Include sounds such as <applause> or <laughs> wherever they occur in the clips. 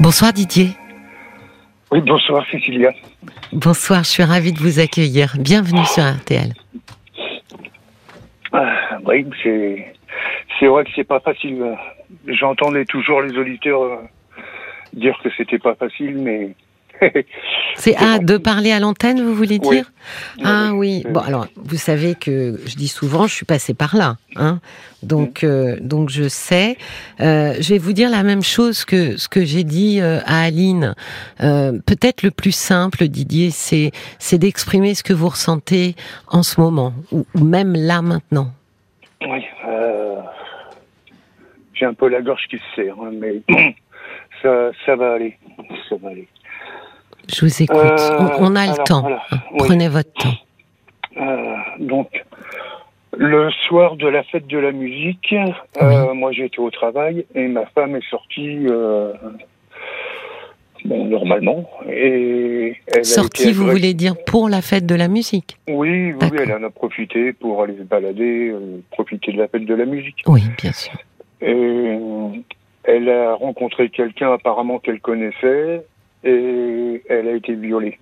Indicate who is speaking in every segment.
Speaker 1: Bonsoir Didier.
Speaker 2: Oui, bonsoir Cécilia.
Speaker 1: Bonsoir, je suis ravie de vous accueillir. Bienvenue sur RTL.
Speaker 2: Ah, oui, c'est, c'est vrai que c'est pas facile. J'entendais toujours les auditeurs euh, dire que c'était pas facile, mais <laughs>
Speaker 1: C'est ah, de parler à l'antenne, vous voulez dire? Ah oui.
Speaker 2: oui.
Speaker 1: Bon, alors, vous savez que je dis souvent, je suis passée par là. Hein donc,
Speaker 2: Mm.
Speaker 1: euh, donc, je sais. Euh, je vais vous dire la même chose que ce que j'ai dit euh, à Aline. Peut-être le plus simple, Didier, c'est c'est d'exprimer ce que vous ressentez en ce moment, ou, ou même là maintenant.
Speaker 2: oui, j'ai un peu la gorge qui se serre, hein, mais <clears throat> ça, ça va aller, ça va aller.
Speaker 1: Je vous écoute.
Speaker 2: Euh,
Speaker 1: on, a le temps.
Speaker 2: voilà,
Speaker 1: hein.
Speaker 2: oui.
Speaker 1: Prenez votre temps.
Speaker 2: Euh, donc, le soir de la fête de la musique, euh, moi j'étais au travail et ma femme est sortie, bon, normalement. Et elle a
Speaker 1: Sortie, vous voulez dire pour la fête de la musique
Speaker 2: Oui, oui, elle en a profité pour aller se balader, euh, profiter de la fête de la musique.
Speaker 1: Oui, bien sûr.
Speaker 2: Et euh, elle a rencontré quelqu'un apparemment qu'elle connaissait et elle a été violée.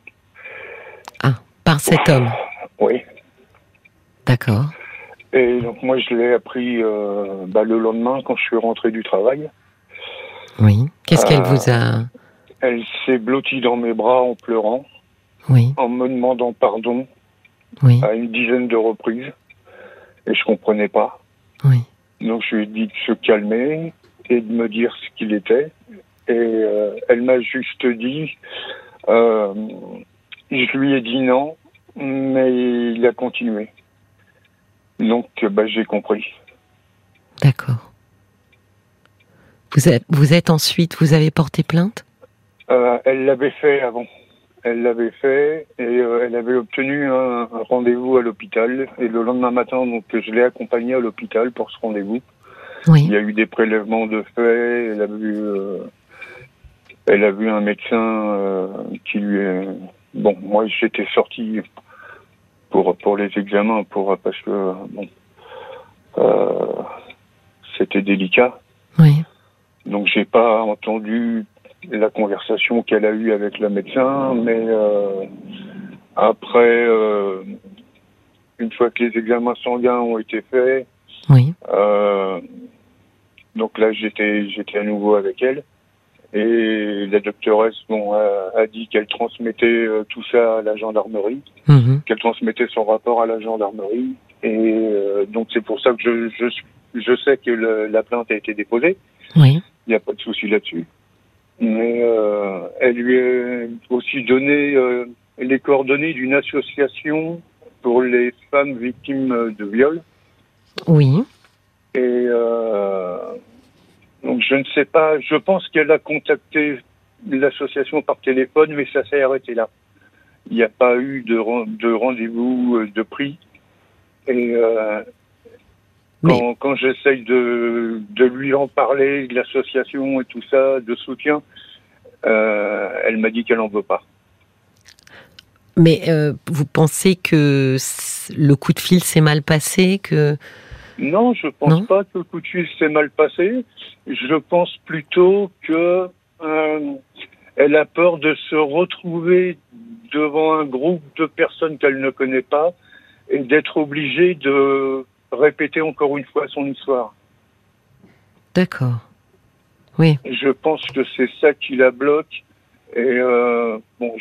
Speaker 1: Par cet homme.
Speaker 2: Oui.
Speaker 1: D'accord.
Speaker 2: Et donc moi je l'ai appris euh, bah, le lendemain quand je suis rentré du travail.
Speaker 1: Oui. Qu'est-ce qu'elle
Speaker 2: Euh,
Speaker 1: vous a
Speaker 2: Elle s'est blottie dans mes bras en pleurant,
Speaker 1: Oui,
Speaker 2: en me demandant pardon
Speaker 1: oui,
Speaker 2: à une dizaine de reprises. Et je comprenais pas.
Speaker 1: oui.
Speaker 2: Donc je lui ai dit de se calmer et de me dire ce qu'il était. Et euh, elle m'a juste dit, euh, je lui ai dit non, mais il a continué. Donc bah, j'ai compris.
Speaker 1: D'accord. Vous êtes, vous êtes ensuite, vous avez porté plainte?
Speaker 2: Euh, elle l'avait fait avant. Elle l'avait fait et euh, elle avait obtenu un, un rendez-vous à l'hôpital. Et le lendemain matin, donc je l'ai accompagnée à l'hôpital pour ce rendez-vous.
Speaker 1: Oui.
Speaker 2: Il y a eu des prélèvements de fait. Elle a vu, euh, elle a vu un médecin euh, qui lui. est- Bon, moi j'étais sorti pour pour les examens pour parce que bon, euh, c'était délicat.
Speaker 1: Oui.
Speaker 2: Donc j'ai pas entendu la conversation qu'elle a eue avec le médecin, mais euh, après, euh, une fois que les examens sanguins ont été faits,
Speaker 1: Oui.
Speaker 2: euh, donc là j'étais j'étais à nouveau avec elle et la doctoresse bon a, a dit qu'elle transmettait euh, tout ça à la gendarmerie,
Speaker 1: Mhm.
Speaker 2: qu'elle transmettait son rapport à la gendarmerie et euh, donc c'est pour ça que je je, je sais que le- la plainte a été déposée.
Speaker 1: Oui.
Speaker 2: Il n'y a pas de souci là-dessus. Mais euh, elle lui a aussi donné les coordonnées d'une association pour les femmes victimes de viol.
Speaker 1: Oui.
Speaker 2: Et donc je ne sais pas, je pense qu'elle a contacté l'association par téléphone, mais ça s'est arrêté là. Il n'y a pas eu de, ren- de rendez-vous euh, de prix. Et euh, quand, quand j'essaye de, de lui en parler, de l'association et tout ça, de soutien, euh, elle m'a dit qu'elle n'en veut pas.
Speaker 1: Mais euh, vous pensez que le coup de fil s'est mal passé, que
Speaker 2: Non, je pense
Speaker 1: Non
Speaker 2: pas que le coup de fil s'est mal passé. Je pense plutôt que euh, elle a peur de se retrouver devant un groupe de personnes qu'elle ne connaît pas et d'être obligée de répéter encore une fois son histoire.
Speaker 1: D'accord. Oui.
Speaker 2: Je pense que c'est ça qui la bloque. Et euh, bon,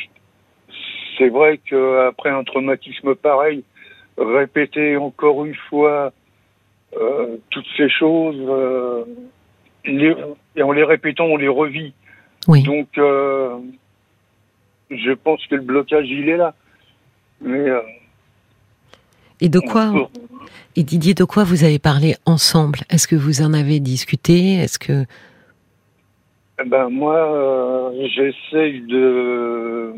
Speaker 2: c'est vrai qu'après un traumatisme pareil, répéter encore une fois euh, toutes ces choses, euh, les- et en les répétant, on les revit.
Speaker 1: Oui.
Speaker 2: Donc, euh, je pense que le blocage, il est là. Mais
Speaker 1: Et de quoi
Speaker 2: peut-
Speaker 1: Et Didier, de quoi vous avez parlé ensemble? Est-ce que vous en avez discuté? Est-ce que
Speaker 2: Eh Ben moi, j'essaye de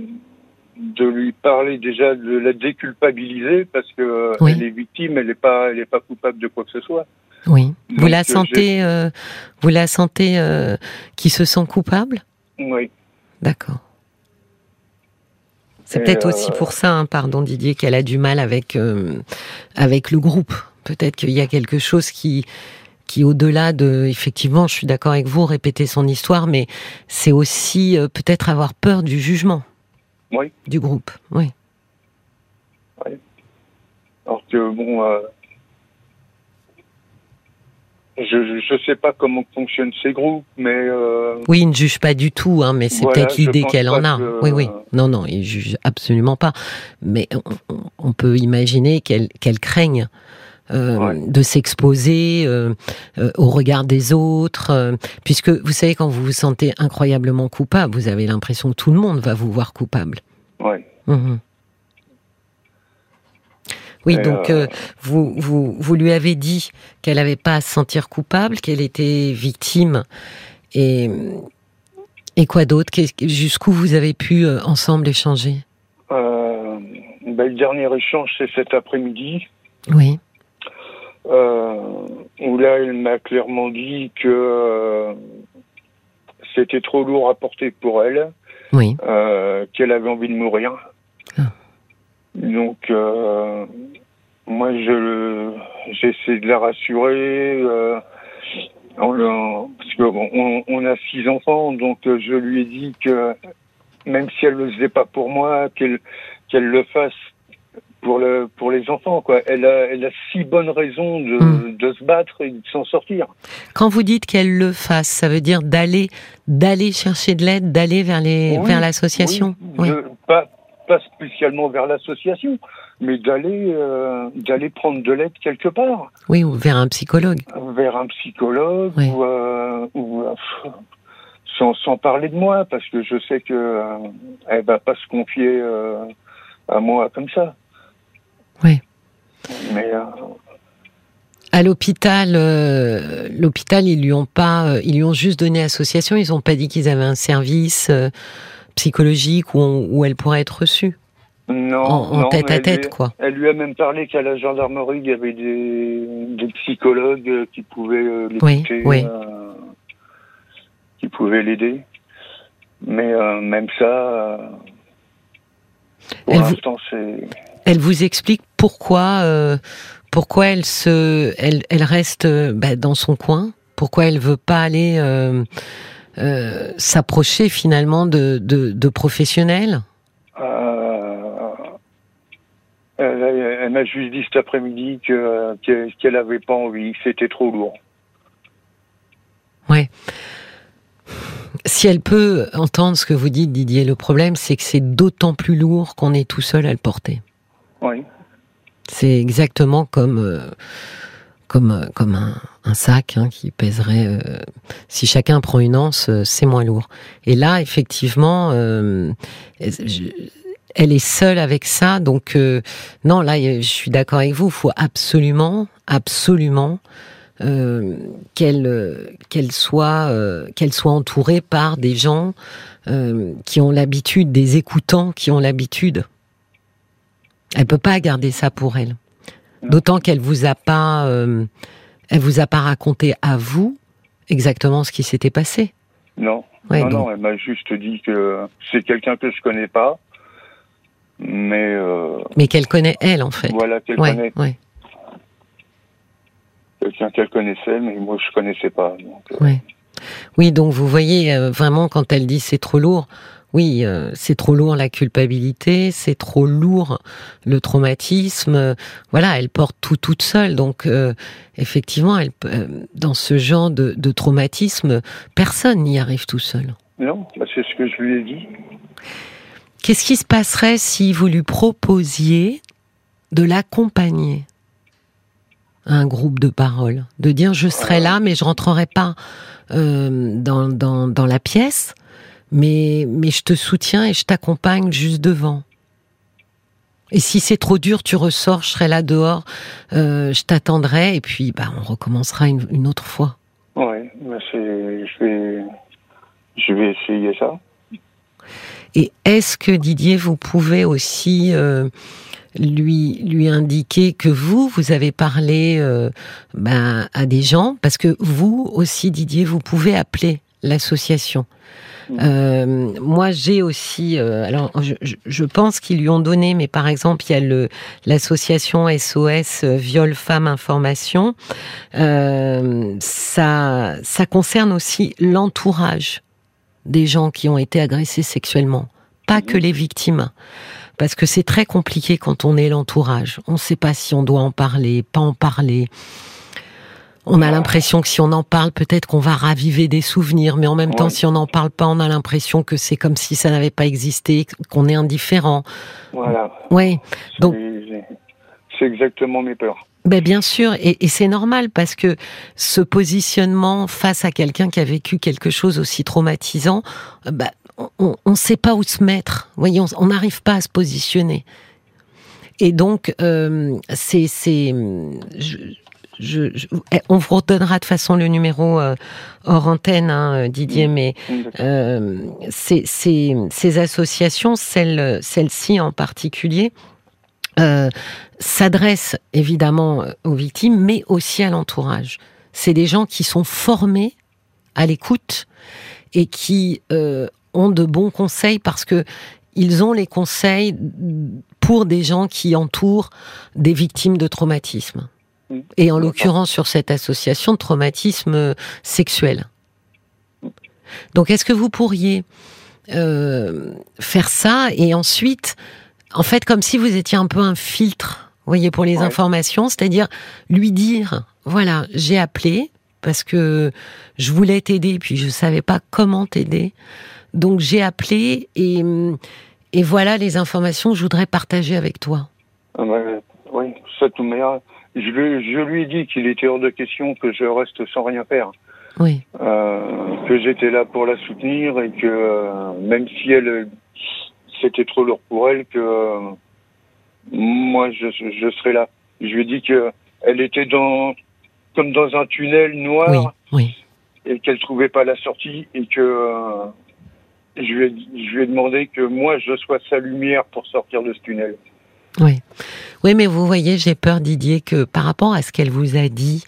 Speaker 2: de lui parler déjà de la déculpabiliser parce que
Speaker 1: Oui.
Speaker 2: elle est victime, elle n'est pas elle est pas coupable de quoi que ce soit.
Speaker 1: oui Vous la
Speaker 2: euh,
Speaker 1: sentez euh, Vous la sentez euh, qui se sent coupable?
Speaker 2: Oui.
Speaker 1: D'accord. C'est peut-être
Speaker 2: euh,
Speaker 1: aussi pour ça, hein, pardon Didier, qu'elle a du mal avec avec le groupe. Peut-être qu'il y a quelque chose qui qui au-delà de, effectivement, je suis d'accord avec vous, répéter son histoire, mais c'est aussi peut-être avoir peur du jugement
Speaker 2: Oui.
Speaker 1: du groupe. Oui.
Speaker 2: Alors que bon, euh, je ne sais pas comment fonctionnent ces groupes, mais euh,
Speaker 1: Oui, il ne juge pas du tout, hein, mais c'est
Speaker 2: Voilà,
Speaker 1: peut-être l'idée qu'elle en a.
Speaker 2: que-
Speaker 1: Oui, oui. Non, non, il juge absolument pas. Mais on, peut imaginer qu'elle qu'elle craigne euh,
Speaker 2: Ouais.
Speaker 1: de s'exposer euh, euh, au regard des autres, euh, puisque vous savez, quand vous vous sentez incroyablement coupable, vous avez l'impression que tout le monde va vous voir coupable.
Speaker 2: ouais.
Speaker 1: Mhm. Oui,
Speaker 2: Et,
Speaker 1: donc
Speaker 2: euh,
Speaker 1: euh, vous, vous, vous lui avez dit qu'elle n'avait pas à se sentir coupable, qu'elle était victime. Et, et quoi d'autre? Jusqu'où vous avez pu euh, ensemble échanger?
Speaker 2: Euh, ben, le dernier échange, c'est cet après-midi,
Speaker 1: Oui,
Speaker 2: euh, là, elle m'a clairement dit que euh, c'était trop lourd à porter pour elle,
Speaker 1: oui,
Speaker 2: euh, qu'elle avait envie de mourir.
Speaker 1: Ah.
Speaker 2: Donc, euh, moi, je j'essaie de la rassurer. Le- parce qu'on on, on a six enfants, donc je lui ai dit que même si elle le faisait pas pour moi, qu'elle qu'elle le fasse pour le pour les enfants. Quoi. Elle a elle a six bonnes raisons de,
Speaker 1: Mm.
Speaker 2: de se battre et de s'en sortir.
Speaker 1: Quand vous dites qu'elle le fasse, ça veut dire d'aller d'aller chercher de l'aide, d'aller vers les
Speaker 2: Oui,
Speaker 1: vers l'association.
Speaker 2: Oui, de- pas pas spécialement vers l'association, mais d'aller euh, d'aller prendre de l'aide quelque part.
Speaker 1: oui, ou vers un psychologue.
Speaker 2: vers un psychologue
Speaker 1: Oui.
Speaker 2: ou, euh, ou, euh, sans, sans parler de moi parce que je sais que euh, elle va pas se confier euh, à moi comme ça.
Speaker 1: Oui.
Speaker 2: Mais euh,
Speaker 1: À l'hôpital, euh, l'hôpital, ils lui ont pas, euh, ils lui ont juste donné association. Ils ont pas dit qu'ils avaient un service euh, psychologique où, on- où elle pourrait être reçue
Speaker 2: non,
Speaker 1: en, en
Speaker 2: non,
Speaker 1: tête à tête,
Speaker 2: lui-
Speaker 1: quoi.
Speaker 2: Elle lui a même parlé qu'à la gendarmerie il y avait des, des psychologues qui pouvaient
Speaker 1: Oui,
Speaker 2: l'écouter,
Speaker 1: oui.
Speaker 2: qui pouvaient l'aider. Mais même ça, pour
Speaker 1: vous-
Speaker 2: l'instant c'est
Speaker 1: Elle vous explique pourquoi, euh, pourquoi elle se, elle, elle reste euh, bah, dans son coin. Pourquoi elle veut pas aller euh, euh, s'approcher finalement de, de, de professionnels?
Speaker 2: Euh, elle, elle m'a juste dit cet après-midi que qu'elle qu'elle avait pas envie, que c'était trop lourd.
Speaker 1: Si elle peut entendre ce que vous dites, Didier, le problème, c'est que c'est d'autant plus lourd qu'on est tout seul à le porter. C'est exactement comme euh, comme euh, comme un, sac hein, qui pèserait. euh, si chacun prend une anse, c'est moins lourd. Et là, effectivement, elle est seule avec ça. Donc non, là, je suis d'accord avec vous. Il faut absolument, absolument qu'elle qu'elle soit qu'elle soit entourée par des gens qui ont l'habitude, des écoutants qui ont l'habitude. Elle peut pas garder ça pour elle. D'autant qu'elle vous a pas, euh, elle vous a pas raconté à vous exactement ce qui s'était passé.
Speaker 2: non,
Speaker 1: Ouais,
Speaker 2: non,
Speaker 1: donc-
Speaker 2: non, elle m'a juste dit que c'est quelqu'un que je connais pas, mais euh,
Speaker 1: mais qu'elle connaît elle en fait.
Speaker 2: voilà qu'elle
Speaker 1: Ouais,
Speaker 2: connaît,
Speaker 1: ouais,
Speaker 2: quelqu'un qu'elle connaissait, mais moi je connaissais pas. donc, euh.
Speaker 1: Oui, donc vous voyez euh, vraiment quand elle dit c'est trop lourd. Oui, euh, c'est trop lourd la culpabilité, c'est trop lourd le traumatisme. euh, voilà, elle porte tout toute seule. Donc euh, effectivement, elle, euh, dans ce genre de, de traumatisme, personne n'y arrive tout seul.
Speaker 2: Non, bah, c'est ce que je lui ai dit.
Speaker 1: Qu'est-ce qui se passerait si vous lui proposiez de l'accompagner à un groupe de parole? De dire je serai là, mais je rentrerai pas euh, dans, dans, dans la pièce, mais, mais je te soutiens et je t'accompagne juste devant. Et si c'est trop dur, tu ressors, je serai là dehors, euh, je t'attendrai et puis bah, on recommencera une, une autre fois.
Speaker 2: Ouais, bah, je vais, je vais essayer ça.
Speaker 1: Et est-ce que Didier, vous pouvez aussi euh, lui lui indiquer que vous, vous avez parlé euh, ben, à des gens, parce que vous aussi, Didier, vous pouvez appeler l'association. Euh, moi, j'ai aussi. Euh, alors, je, je pense qu'ils lui ont donné, mais par exemple, il y a le l'association SOS euh, Viol Femmes Information. Euh, ça, ça concerne aussi l'entourage des gens qui ont été agressés sexuellement, pas que les victimes. Parce que c'est très compliqué quand on est l'entourage. On ne sait pas si on doit en parler, pas en parler. On a l'impression que si on en parle, peut-être qu'on va raviver des souvenirs, mais en même temps, si on n'en parle pas, on a l'impression que c'est comme si ça n'avait pas existé, qu'on est indifférent.
Speaker 2: Voilà.
Speaker 1: Oui. Donc,
Speaker 2: c'est exactement mes peurs.
Speaker 1: Ben bien sûr, et, et c'est normal parce que ce positionnement face à quelqu'un qui a vécu quelque chose aussi traumatisant, ben, on ne sait pas où se mettre. Voyez, on n'arrive pas à se positionner. Et donc, euh, c'est, je, eh, on vous redonnera de façon le numéro euh, hors antenne, hein, Didier, mm. mais euh, ces, associations, celle, celle-ci en particulier, euh, s'adressent évidemment aux victimes, mais aussi à l'entourage. C'est des gens qui sont formés à l'écoute et qui ont de bons conseils parce que ils ont les conseils pour des gens qui entourent des victimes de traumatisme. Et en l'occurrence sur cette association de traumatisme sexuel. Donc est-ce que vous pourriez euh, faire ça et ensuite, en fait, comme si vous étiez un peu un filtre, vous voyez, pour les informations, c'est-à-dire lui dire, voilà, j'ai appelé parce que je voulais t'aider, puis je savais pas comment t'aider, donc j'ai appelé et, et voilà les informations que je voudrais partager avec toi.
Speaker 2: Ah bah, oui, ça tout meilleur. Je, je lui ai dit qu'il était hors de question que je reste sans rien faire.
Speaker 1: Oui.
Speaker 2: Euh, que j'étais là pour la soutenir et que euh, même si elle c'était trop lourd pour elle, que euh, moi je, je serais là. Je lui ai dit que elle était dans comme dans un tunnel noir
Speaker 1: oui,
Speaker 2: et qu'elle trouvait pas la sortie et que euh, je, lui ai, je lui ai demandé que moi je sois sa lumière pour sortir de ce tunnel.
Speaker 1: Oui. Oui, mais vous voyez, j'ai peur, Didier, que par rapport à ce qu'elle vous a dit,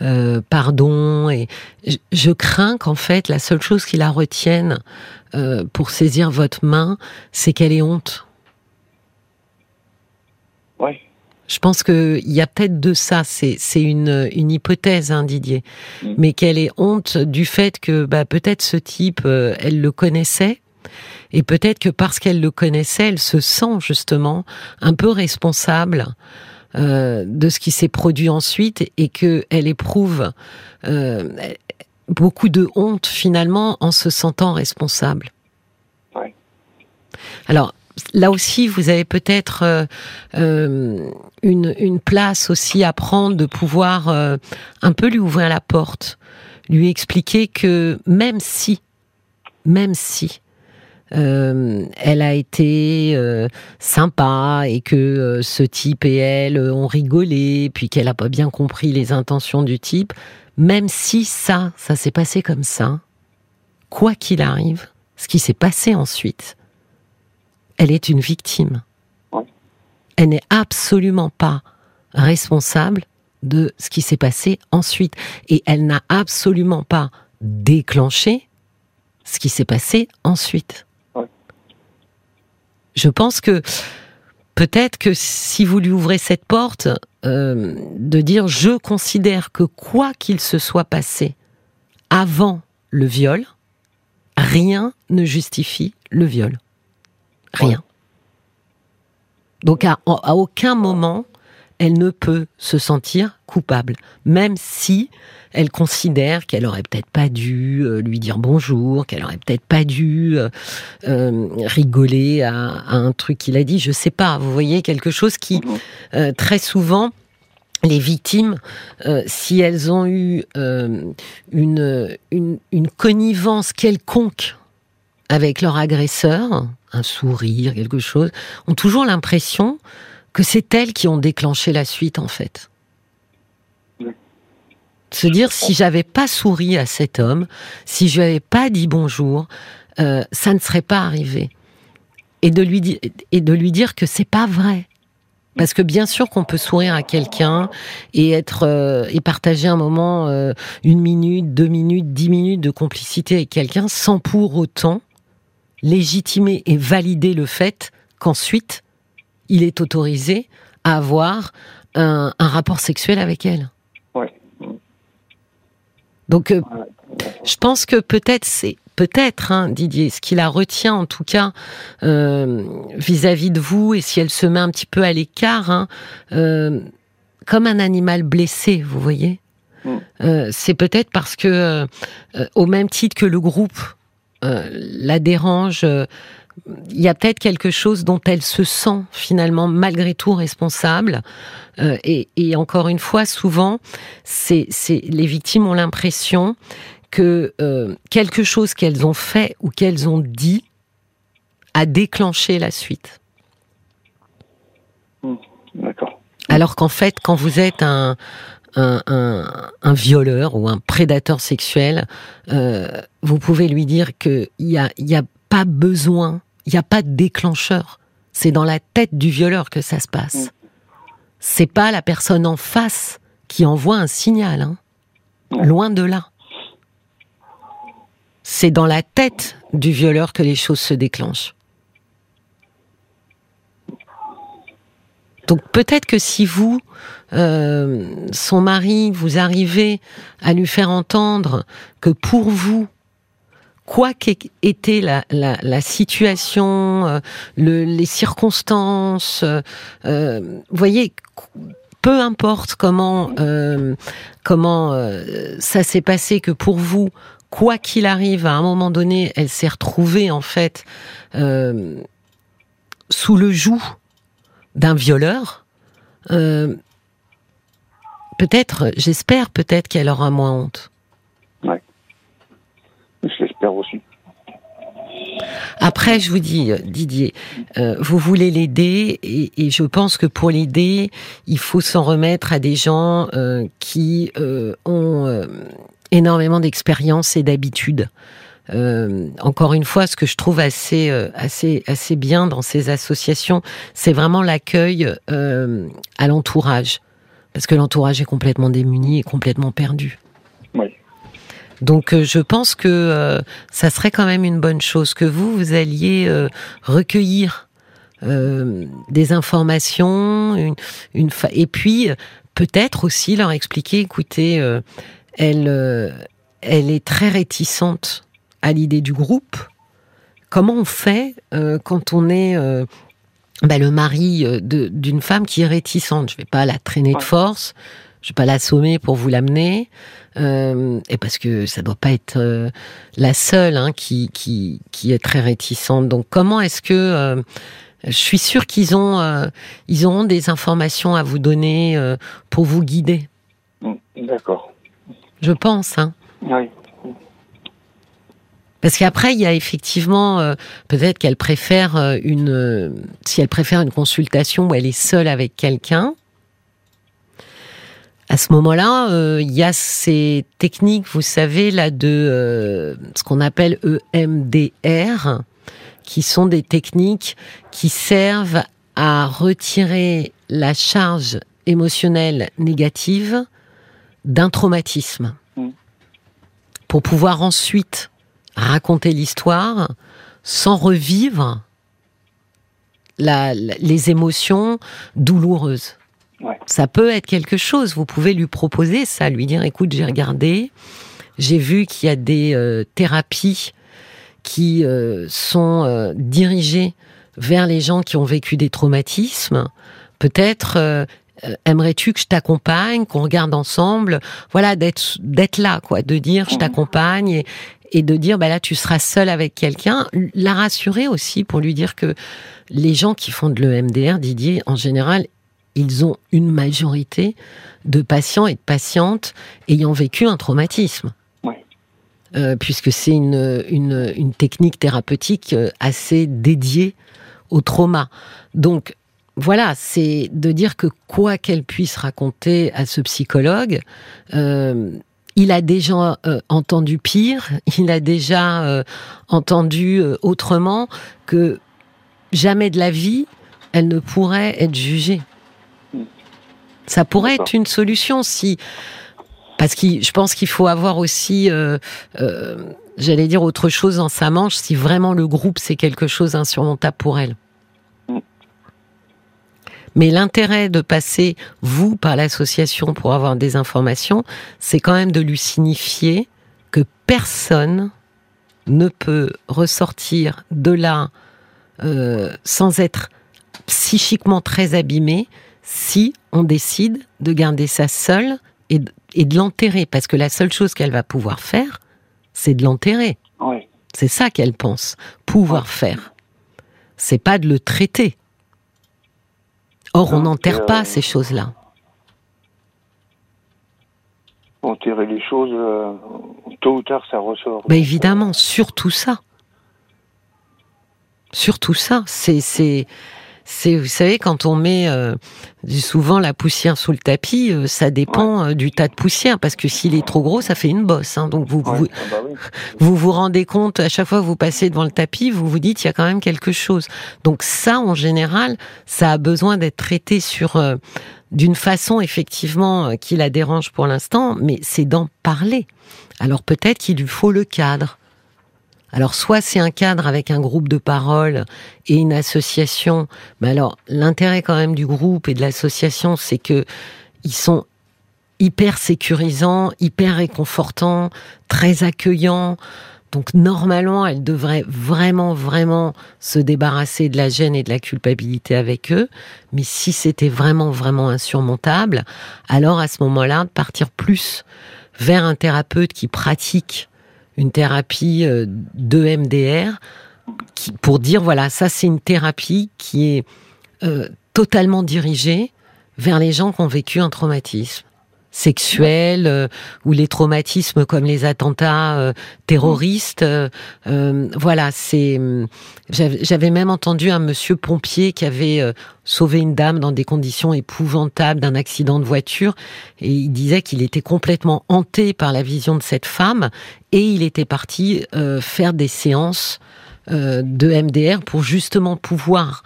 Speaker 1: euh, pardon, et je, crains qu'en fait, la seule chose qui la retienne euh, pour saisir votre main, c'est qu'elle ait honte.
Speaker 2: Oui.
Speaker 1: Je pense qu'il y a peut-être de ça, c'est une, une hypothèse, hein, Didier, mm. mais qu'elle ait honte du fait que bah, peut-être ce type, euh, elle le connaissait, et peut-être que parce qu'elle le connaissait, elle se sent justement un peu responsable euh, de ce qui s'est produit ensuite et qu'elle éprouve euh, beaucoup de honte finalement en se sentant responsable.
Speaker 2: Ouais.
Speaker 1: Alors, là aussi, vous avez peut-être euh, euh une, une, place aussi à prendre de pouvoir euh, un peu lui ouvrir la porte, lui expliquer que même si, même si euh, elle a été euh, sympa et que euh, ce type et elle ont rigolé, puis qu'elle n'a pas bien compris les intentions du type, même si ça, ça s'est passé comme ça, quoi qu'il arrive, ce qui s'est passé ensuite, elle est une victime. Elle n'est absolument pas responsable de ce qui s'est passé ensuite. Et elle n'a absolument pas déclenché ce qui s'est passé ensuite. Je pense que peut-être que si vous lui ouvrez cette porte, euh, de dire je considère que quoi qu'il se soit passé avant le viol, rien ne justifie le viol. Rien. Donc à, à aucun moment, elle ne peut se sentir coupable, même si elle considère qu'elle aurait peut-être pas dû euh, lui dire bonjour, qu'elle aurait peut-être pas dû euh, euh, rigoler à, un truc qu'il a dit. Je sais pas. Vous voyez quelque chose qui très souvent les victimes, si elles ont eu une, une, une connivence quelconque avec leur agresseur, un sourire, quelque chose, ont toujours l'impression que c'est elles qui ont déclenché la suite en fait se dire si j'avais pas souri à cet homme, si je lui avais pas dit bonjour, euh, ça ne serait pas arrivé. Et de lui, dire que c'est pas vrai. Parce que bien sûr qu'on peut sourire à quelqu'un et être euh, et partager un moment, euh, une minute, deux minutes, dix minutes de complicité avec quelqu'un, sans pour autant légitimer et valider le fait qu'ensuite il est autorisé à avoir un, un rapport sexuel avec elle. Donc, euh, je pense que peut-être c'est peut-être hein, Didier, ce qui la retient en tout cas euh, vis-à-vis de vous, et si elle se met un petit peu à l'écart, hein, euh, comme un animal blessé, vous voyez.
Speaker 2: Mm.
Speaker 1: Euh, c'est peut-être parce que, au même titre que le groupe la dérange, il y a peut-être quelque chose dont elle se sent finalement malgré tout responsable. Euh, et, et encore une fois, souvent, c'est, les victimes ont l'impression que euh, quelque chose qu'elles ont fait ou qu'elles ont dit a déclenché la suite.
Speaker 2: D'accord.
Speaker 1: Alors qu'en fait, quand vous êtes un, un, un, un violeur ou un prédateur sexuel, euh, vous pouvez lui dire qu'il n'y a, il y a pas besoin, il n'y a pas de déclencheur. C'est dans la tête du violeur que ça se passe. C'est pas la personne en face qui envoie un signal. Hein. Loin de là. C'est dans la tête du violeur que les choses se déclenchent. Donc peut-être que si vous, euh, son mari, vous arrivez à lui faire entendre que pour vous, quoi été la, la, la situation, euh, le, les circonstances, euh, voyez, peu importe comment euh, comment euh, ça s'est passé, que pour vous, quoi qu'il arrive, à un moment donné, elle s'est retrouvée en fait euh, sous le joug d'un violeur. euh, peut-être, j'espère peut-être qu'elle aura moins honte. Après, je vous dis, Didier, euh, vous voulez l'aider et, je pense que pour l'aider, il faut s'en remettre à des gens euh, qui euh, ont énormément d'expérience et d'habitude. Encore une fois, ce que je trouve assez, assez, assez bien dans ces associations, c'est vraiment l'accueil à l'entourage, parce que l'entourage est complètement démuni et complètement perdu. Donc euh, je pense que euh, ça serait quand même une bonne chose que vous, vous alliez euh, recueillir des informations, et puis peut-être aussi leur expliquer, écoutez, elle, elle est très réticente à l'idée du groupe. Comment on fait quand on est bah, le mari euh, d'une femme qui est réticente Je vais pas la traîner de force, je vais pas l'assommer pour vous l'amener. Euh, et parce que ça doit pas être euh, la seule hein, qui, qui, qui est très réticente. Donc comment est-ce que euh, je suis sûre qu'ils ont euh, ils auront des informations à vous donner euh, pour vous guider?
Speaker 2: D'accord.
Speaker 1: Je pense. Hein.
Speaker 2: Oui.
Speaker 1: Parce qu'après, il y a effectivement euh, peut-être qu'elle préfère euh, une euh, si elle préfère une consultation où elle est seule avec quelqu'un. À ce moment-là, euh, il y a ces techniques, vous savez, là de euh, ce qu'on appelle EMDR, qui sont des techniques qui servent à retirer la charge émotionnelle négative d'un traumatisme
Speaker 2: Mm.
Speaker 1: pour pouvoir ensuite raconter l'histoire sans revivre la- la- les émotions douloureuses.
Speaker 2: Ouais.
Speaker 1: Ça peut être quelque chose. Vous pouvez lui proposer ça, lui dire écoute, j'ai regardé, j'ai vu qu'il y a des euh, thérapies qui euh, sont euh, dirigées vers les gens qui ont vécu des traumatismes. Peut-être aimerais-tu que je t'accompagne, qu'on regarde ensemble, voilà, d'être d'être là, quoi, de dire je
Speaker 2: Mhm.
Speaker 1: t'accompagne et, et de dire bah là tu seras seul avec quelqu'un, la rassurer aussi pour lui dire que les gens qui font de l'EMDR, Didier, en général, ils ont une majorité de patients et de patientes ayant vécu un traumatisme.
Speaker 2: Ouais.
Speaker 1: Euh, puisque c'est une, une, une technique thérapeutique euh, assez dédiée au trauma. Donc, voilà, c'est de dire que quoi qu'elle puisse raconter à ce psychologue, euh, il a déjà euh, entendu pire, <laughs> il a déjà euh, entendu autrement que jamais de la vie, elle ne pourrait être jugée. Ça pourrait être une solution si, parce que je pense qu'il faut avoir aussi, j'allais dire autre chose dans sa manche, si vraiment le groupe c'est quelque chose d'insurmontable pour elle. Mais l'intérêt de passer vous par l'association pour avoir des informations, c'est quand même de lui signifier que personne ne peut ressortir de là euh, sans être psychiquement très abîmé si on décide de garder ça seule et, de- et de l'enterrer. Parce que la seule chose qu'elle va pouvoir faire, c'est de l'enterrer.
Speaker 2: Oui.
Speaker 1: C'est ça qu'elle pense pouvoir faire. C'est pas de le traiter. Or, on n'enterre
Speaker 2: euh,
Speaker 1: pas ces choses-là.
Speaker 2: Enterrer les choses, euh, tôt ou tard, ça ressort.
Speaker 1: Ben évidemment, surtout ça. Surtout ça. C'est, c'est, vous savez, quand on met euh, souvent la poussière sous le tapis, euh, ça dépend euh, du tas de poussière, parce que s'il est trop gros, ça fait une bosse. hein. donc vous,
Speaker 2: Ouais,
Speaker 1: vous,
Speaker 2: ah bah oui.
Speaker 1: vous vous rendez compte, à chaque fois que vous passez devant le tapis, vous vous dites, il y a quand même quelque chose. Donc ça, en général, ça a besoin d'être traité sur euh, d'une façon, effectivement, euh, qui la dérange pour l'instant, mais c'est d'en parler. Alors peut-être qu'il lui faut le cadre. Alors soit c'est un cadre avec un groupe de parole et une association, mais alors l'intérêt quand même du groupe et de l'association, c'est que ils sont hyper sécurisants, hyper réconfortants, très accueillants. Donc normalement, elle devrait vraiment, vraiment se débarrasser de la gêne et de la culpabilité avec eux. Mais si c'était vraiment, vraiment insurmontable, alors à ce moment-là, de partir plus vers un thérapeute qui pratique une thérapie euh, de MDR, qui, pour dire voilà, ça c'est une thérapie qui est euh, totalement dirigée vers les gens qui ont vécu un traumatisme sexuel euh, ou les traumatismes comme les attentats euh, terroristes. euh, euh, voilà, c'est. hum, J'avais même entendu un monsieur pompier qui avait euh, sauvé une dame dans des conditions épouvantables d'un accident de voiture et il disait qu'il était complètement hanté par la vision de cette femme et il était parti euh, faire des séances de MDR pour justement pouvoir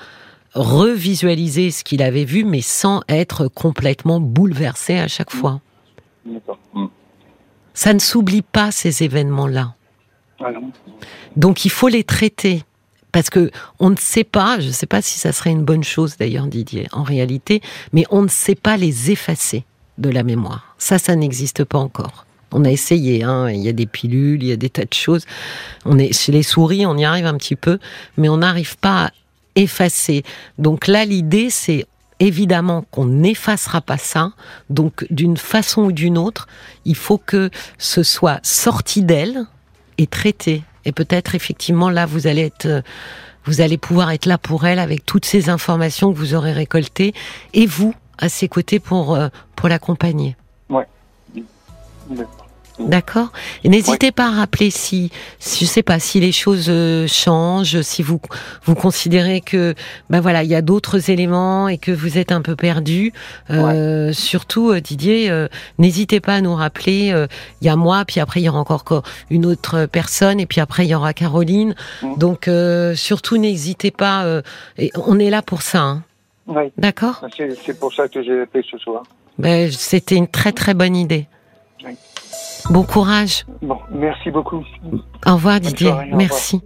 Speaker 1: revisualiser ce qu'il avait vu, mais sans être complètement bouleversé à chaque fois. Ça ne s'oublie pas ces événements-là.
Speaker 2: Ah.
Speaker 1: Donc il faut les traiter. Parce que on ne sait pas, je ne sais pas si ça serait une bonne chose d'ailleurs Didier, en réalité, mais on ne sait pas les effacer de la mémoire. Ça, ça n'existe pas encore. On a essayé, hein, il y a des pilules, il y a des tas de choses. On est chez les souris, on y arrive un petit peu, mais on n'arrive pas à effacer. Donc là, l'idée, c'est évidemment qu'on n'effacera pas ça. Donc d'une façon ou d'une autre, il faut que ce soit sorti d'elle et traité. Et peut-être effectivement là, vous allez être, euh, vous allez pouvoir être là pour elle avec toutes ces informations que vous aurez récoltées et vous à ses côtés pour euh, pour l'accompagner.
Speaker 2: D'accord.
Speaker 1: D'accord. N'hésitez pas à rappeler si, si, je sais pas, si les choses euh, changent, si vous vous considérez que, ben voilà, il y a d'autres éléments et que vous êtes un peu perdu. Euh, Surtout, euh, Didier, euh, n'hésitez pas à nous rappeler. euh, Il y a moi, puis après il y aura encore co- une autre personne, et puis après il y aura Caroline.
Speaker 2: Mm.
Speaker 1: Donc euh, surtout, n'hésitez pas. euh, et on est là pour ça, hein.
Speaker 2: Oui.
Speaker 1: d'accord
Speaker 2: C'est c'est pour ça que j'ai appelé ce soir.
Speaker 1: ben, C'était une très très bonne idée. Bon courage.
Speaker 2: Bon, merci beaucoup.
Speaker 1: Au revoir Didier.
Speaker 2: soirée, au revoir.
Speaker 1: Merci.